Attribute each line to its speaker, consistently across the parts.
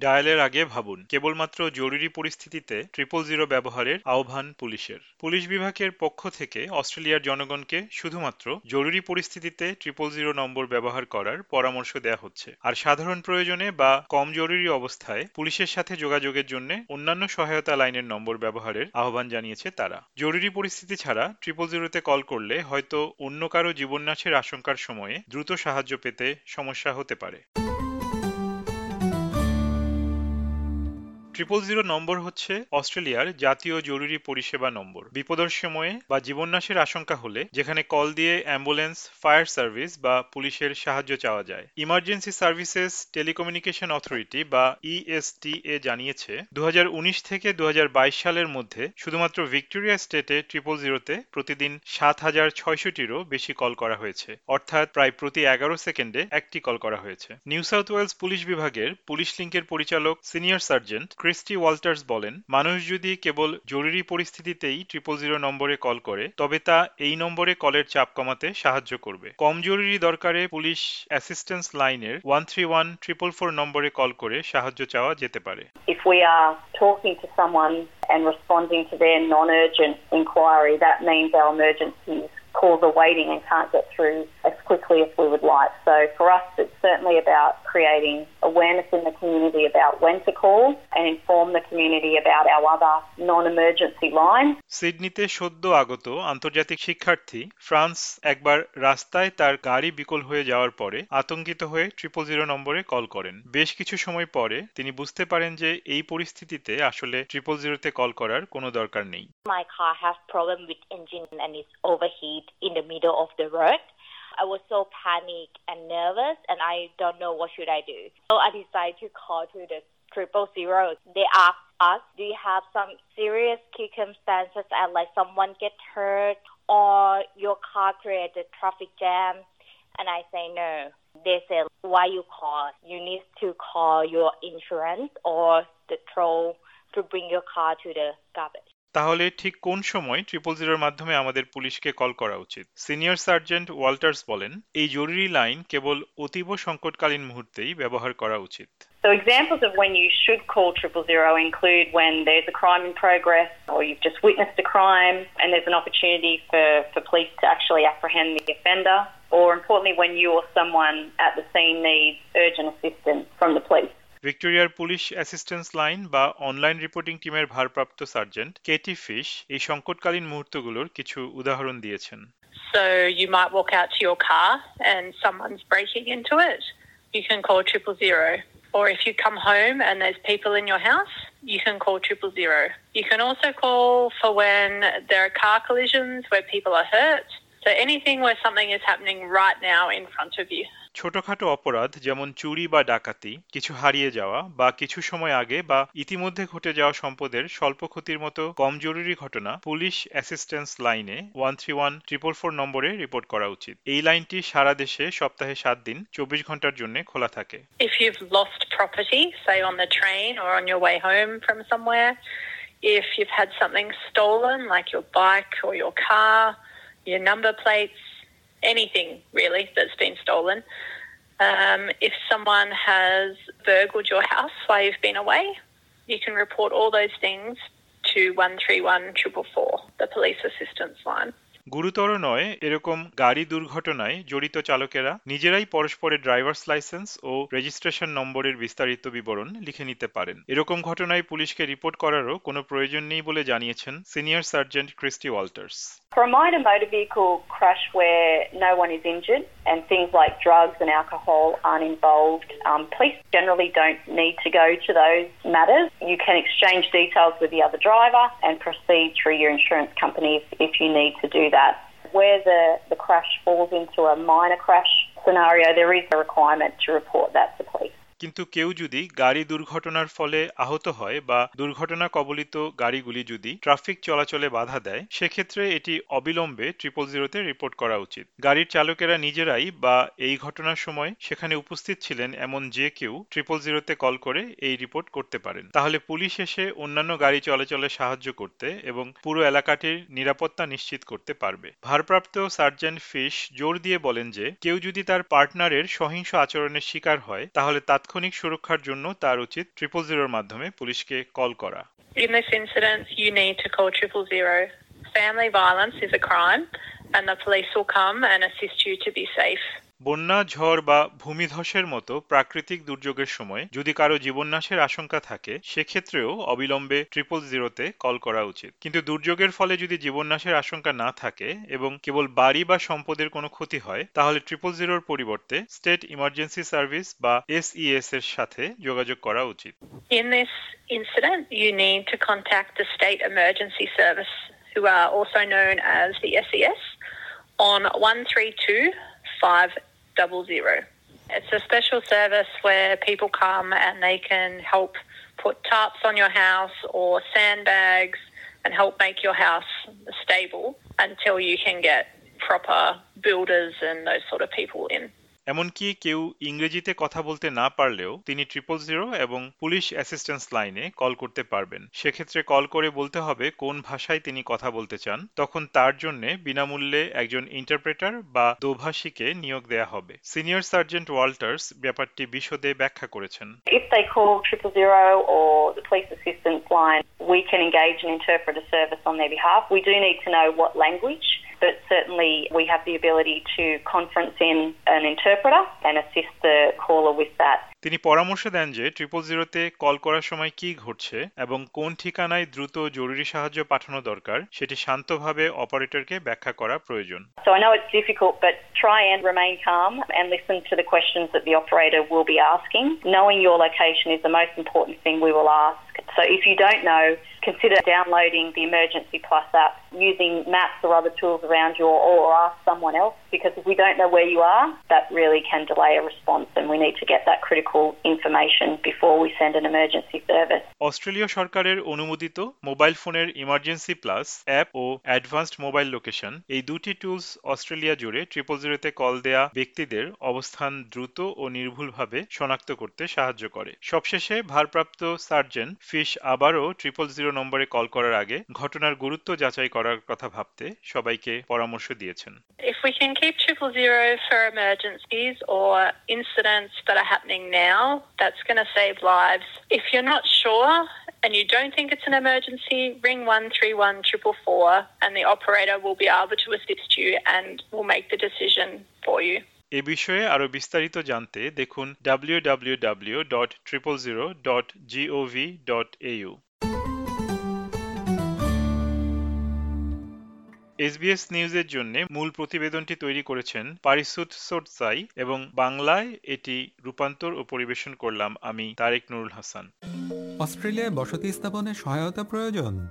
Speaker 1: ডায়ালের আগে ভাবুন, কেবলমাত্র জরুরি পরিস্থিতিতে ট্রিপল জিরো ব্যবহারের আহ্বান পুলিশের। পুলিশ বিভাগের পক্ষ থেকে অস্ট্রেলিয়ার জনগণকে শুধুমাত্র জরুরি পরিস্থিতিতে ট্রিপল জিরো নম্বর ব্যবহার করার পরামর্শ দেওয়া হচ্ছে। আর সাধারণ প্রয়োজনে বা কম জরুরি অবস্থায় পুলিশের সাথে যোগাযোগের জন্য অন্যান্য সহায়তা লাইনের নম্বর ব্যবহারের আহ্বান জানিয়েছে তারা। জরুরি পরিস্থিতি ছাড়া ট্রিপল জিরোতে কল করলে হয়তো অন্য কারও জীবননাশের আশঙ্কার সময়ে দ্রুত সাহায্য পেতে সমস্যা হতে পারে। ট্রিপল জিরো নম্বর হচ্ছে অস্ট্রেলিয়ার জাতীয় জরুরি পরিষেবা নম্বর বিপদের সময়ে বা জীবননাশের আশঙ্কা হলে যেখানে কল দিয়ে অ্যাম্বুলেন্স ফায়ার সার্ভিস বা পুলিশের সাহায্য চাওয়া যায়। ইমার্জেন্সি সার্ভিসেস টেলিকমিউনিকেশন অথরিটি বা ইএসটি এ জানিয়েছে দু হাজার উনিশ থেকে দু হাজার বাইশ সালের মধ্যে শুধুমাত্র ভিক্টোরিয়া স্টেটে ট্রিপল জিরোতে প্রতিদিন সাত হাজার ছয়শটিরও বেশি কল করা হয়েছে। অর্থাৎ প্রায় প্রতি এগারো সেকেন্ডে একটি কল করা হয়েছে। নিউ সাউথ ওয়েলস পুলিশ বিভাগের পুলিশ লিঙ্কের পরিচালক সিনিয়র সার্জেন্ট ক্রিস্টি ওয়াল্টার্স বলেন মানুষ যদি কেবল জরুরি পরিস্থিতিতেই ট্রিপল জিরো নম্বরে কল করে তবে তা এই নম্বরে কলের চাপ কমাতে সাহায্য করবে। কম জরুরি দরকারে পুলিশ অ্যাসিস্ট্যান্স লাইনের one three one triple four নম্বরে কল করে সাহায্য চাওয়া যেতে পারে।
Speaker 2: If we are talking to someone and responding to their non-urgent inquiry, that means our emergencies calls are waiting and can't get through as quickly as we would like. So for us, it's certainly about creating awareness in the community about when to call and inform the community about our other non-emergency lines.
Speaker 1: সিডনিতে সদ্য আগত আন্তর্জাতিক শিক্ষার্থী France একবার রাস্তায় তার গাড়ি বিকল হয়ে যাওয়ার পরে আতঙ্কিত হয়ে ট্রিপল জিরো নম্বরে কল করেন বেশ কিছু সময় পরে তিনি বুঝতে পারেন যে এই পরিস্থিতিতে আসলে ট্রিপল জিরোতে কল করার কোনো দরকার নেই
Speaker 3: My car has problem with engine and it's overheat in the middle of the road. I was so panicked and nervous and I don't know what should I do. So I decided to call to the triple zero. They asked us, do you have some serious circumstances and like someone get hurt or your car created traffic jam? And I say no. They say, why you call? You need to call your insurance or the toll to bring your car to the garbage.
Speaker 1: তাহলে ঠিক কোন সময় triple জিরোর মাধ্যমে আমাদের পুলিশকে call করা উচিত সিনিয়র সার্জেন্ট ওয়াল্টার্স বলেন এই জরুরি লাইন কেবল অতীব সংকটকালীন মুহূর্তেই ব্যবহার করা উচিত
Speaker 2: So examples of when you should call triple zero include when there's a crime in progress or you've just witnessed a crime and there's an opportunity for, for police to actually apprehend the offender or importantly when you or someone at the scene needs urgent assistance from the police.
Speaker 1: ভিক্টোরিয়ার police assistance line বা online reporting টিমের ভারপ্রাপ্ত sergeant Katie fish এই সংকটকালীন মুহূর্তগুলোর কিছু উদাহরণ দিয়েছেন
Speaker 4: So you might walk out to your car and someone's breaking into it. You can call triple zero. Or if you come home and there's people in your house, you can call triple zero. You can also call for when there are car collisions where people are hurt. So anything where something is happening right now in front of you.
Speaker 1: ছোটখাটো অপরাধ যেমন চুরি বা ডাকাতি কিছু হারিয়ে যাওয়া বা কিছু সময় আগে বা ইতিমধ্যে ঘটে যাওয়া সম্পদের স্বল্প ক্ষতির মতো কম জরুরি ঘটনা পুলিশ অ্যাসিস্ট্যান্স লাইনে one three one triple four নম্বরে রিপোর্ট করা উচিত। এই লাইনটি সারা দেশে সপ্তাহে সাত দিন চব্বিশ ঘণ্টার জন্য খোলা থাকে।
Speaker 4: If you've lost property, say on the train or on your way home from somewhere, if you've had something stolen, like your bike or your car, your number plates, anything really that's been stolen. Um, if someone has burgled your house while you've been away, you can report all those things to 131 444, the police assistance line.
Speaker 1: গুরুতর নয়, এরকম গাড়ি দুর্ঘটনায় জড়িত চালকেরা নিজেরাই পরস্পরের drivers licence ও registration নম্বরের বিস্তারিত বিবরণ লিখে নিতে পারেন। এরকম ঘটনায় পুলিশকে রিপোর্ট করারও কোনো প্রয়োজন নেই বলে জানিয়েছেন senior sergeant Christie Walters.
Speaker 2: For a minor motor vehicle crash where no one is injured and things like drugs and alcohol aren't involved, um, police generally don't need to go to those matters. You can exchange details with the other driver and proceed through your insurance company if, if you need to do that. Where the, the crash falls into a minor crash scenario, there is a requirement to report that to police.
Speaker 1: কিন্তু কেউ যদি গাড়ি দুর্ঘটনার ফলে আহত হয় বা দুর্ঘটনা কবলিত গাড়িগুলি যদি ট্রাফিক চলাচলে বাধা দেয়, সেক্ষেত্রে এটি অবিলম্বে ট্রিপল জিরোতে রিপোর্ট করা উচিত। গাড়ির চালকেরা নিজেরাই বা এই ঘটনার সময় সেখানে উপস্থিত ছিলেন এমন যে কেউ ট্রিপল জিরোতে কল করে এই রিপোর্ট করতে পারেন। তাহলে পুলিশ এসে অন্যান্য গাড়ি চলাচলে সাহায্য করতে এবং পুরো এলাকাটির নিরাপত্তা নিশ্চিত করতে পারবে। ভারপ্রাপ্ত সার্জেন্ট ফিশ জোর দিয়ে বলেন যে, কেউ যদি তার পার্টনারের সহিংস আচরণের শিকার হয়, তাহলে তাৎক্ষণিক সুরক্ষার জন্য তার উচিত ট্রিপল জিরোর মাধ্যমে পুলিশকে কল করা
Speaker 4: In this incident, you need to call triple zero. Family violence is a crime, and the police will come and assist you to be safe.
Speaker 1: বন্যা ঝড় বা ভূমিধসের মতো প্রাকৃতিক দুর্যোগের সময় যদি কারও জীবননাশের আশঙ্কা থাকে সেক্ষেত্রেও অবিলম্বে ট্রিপল জিরোতে কল করা উচিত। কিন্তু দুর্যোগের ফলে যদি জীবননাশের আশঙ্কা না থাকে এবং কেবল বাড়ি বা সম্পদের কোনো ক্ষতি হয় তাহলে ট্রিপল জিরোর পরিবর্তে স্টেট ইমার্জেন্সি সার্ভিস বা এসইএস এর সাথে যোগাযোগ করা উচিত।
Speaker 4: In who are also known as the SES, on 132 500. It's a special service where people come and they can help put tarps on your house or sandbags and help make your house stable until you can get proper builders and those sort of people in.
Speaker 1: এমনকি কেউ ইংরেজিতে কথা বলতে না পারলেও তিনি triple zero এবং police assistance লাইনে কল করতে পারবেন। সেক্ষেত্রে কল করে বলতে হবে কোন ভাষায় তিনি কথা বলতে চান। তখন তার জন্য বিনামূল্যে একজন ইন্টারপ্রেটার বা দোভাষীকে নিয়োগ দেয়া হবে। সিনিয়র সার্জেন্ট ওয়াল্টার্স ব্যাপারটি বিশদে ব্যাখ্যা করেছেন।
Speaker 2: If they call triple zero or the police assistance line, we can engage an interpreter service on their behalf. We do need to know what language, but certainly we have the ability to conference in an interpreter and assist the caller with that.
Speaker 1: তিনি পরামর্শ দেন যে triple জিরোতে call করার সময় কি ঘটছে এবং কোন ঠিকানায় দ্রুত জরুরি সাহায্য পাঠানো দরকার সেটি শান্তভাবে অপারেটরকে ব্যাখ্যা করা প্রয়োজন
Speaker 2: So I know it's difficult, but try and remain calm and listen to the questions that the operator will be asking. Knowing your location is the most important thing we will ask. So if you don't know, consider downloading the Emergency Plus app, using maps or other tools around you, or, or ask someone else. Because if we don't know where you are, that really can delay a response, and we need to get that critical information before we send an emergency service.
Speaker 1: অস্ট্রেলীয় সরকারের অনুমোদিত mobile ফোনের emergency plus app ও advanced mobile location এই দুটি tools Australia জুড়ে triple জিরোতে call দেয়া ব্যক্তিদের অবস্থান দ্রুত ও নির্ভুলভাবে শনাক্ত করতে সাহায্য করে সবশেষে ভারপ্রাপ্ত সার্জেন্ট ফিশ আবারও ট্রিপল জিরো নম্বরে কল করার আগে ঘটনার গুরুত্ব যাচাই করার কথা ভাবতে সবাইকে পরামর্শ দিয়েছেন
Speaker 4: If we can keep triple zero for emergencies or incidents that are happening now, that's going to save lives. If you're not sure and you don't think it's an emergency, ring 131 444 and the operator will be able to assist you and will make the decision for you.
Speaker 1: এ বিষয়ে আরও বিস্তারিত জানতে দেখুন www.triplezero.gov.au SBS নিউজের জন্য মূল প্রতিবেদনটি তৈরি করেছেন পারিসুত সোটসাই এবং বাংলায় এটি রূপান্তর ও পরিবেশন করলাম আমি তারেক নুরুল হাসান।
Speaker 5: অস্ট্রেলিয়ায় বসতি স্থাপনে সহায়তা প্রয়োজন?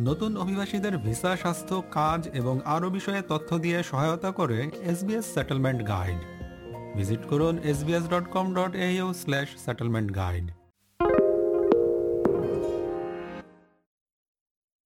Speaker 5: নতুন অভিবাসীদের ভিসা, স্বাস্থ্য, কাজ এবং আরও বিষয়ে তথ্য দিয়ে সহায়তা করে এসবিএস সেটেলমেন্ট গাইড ভিজিট করুন SBS dot com dot slash settlement guide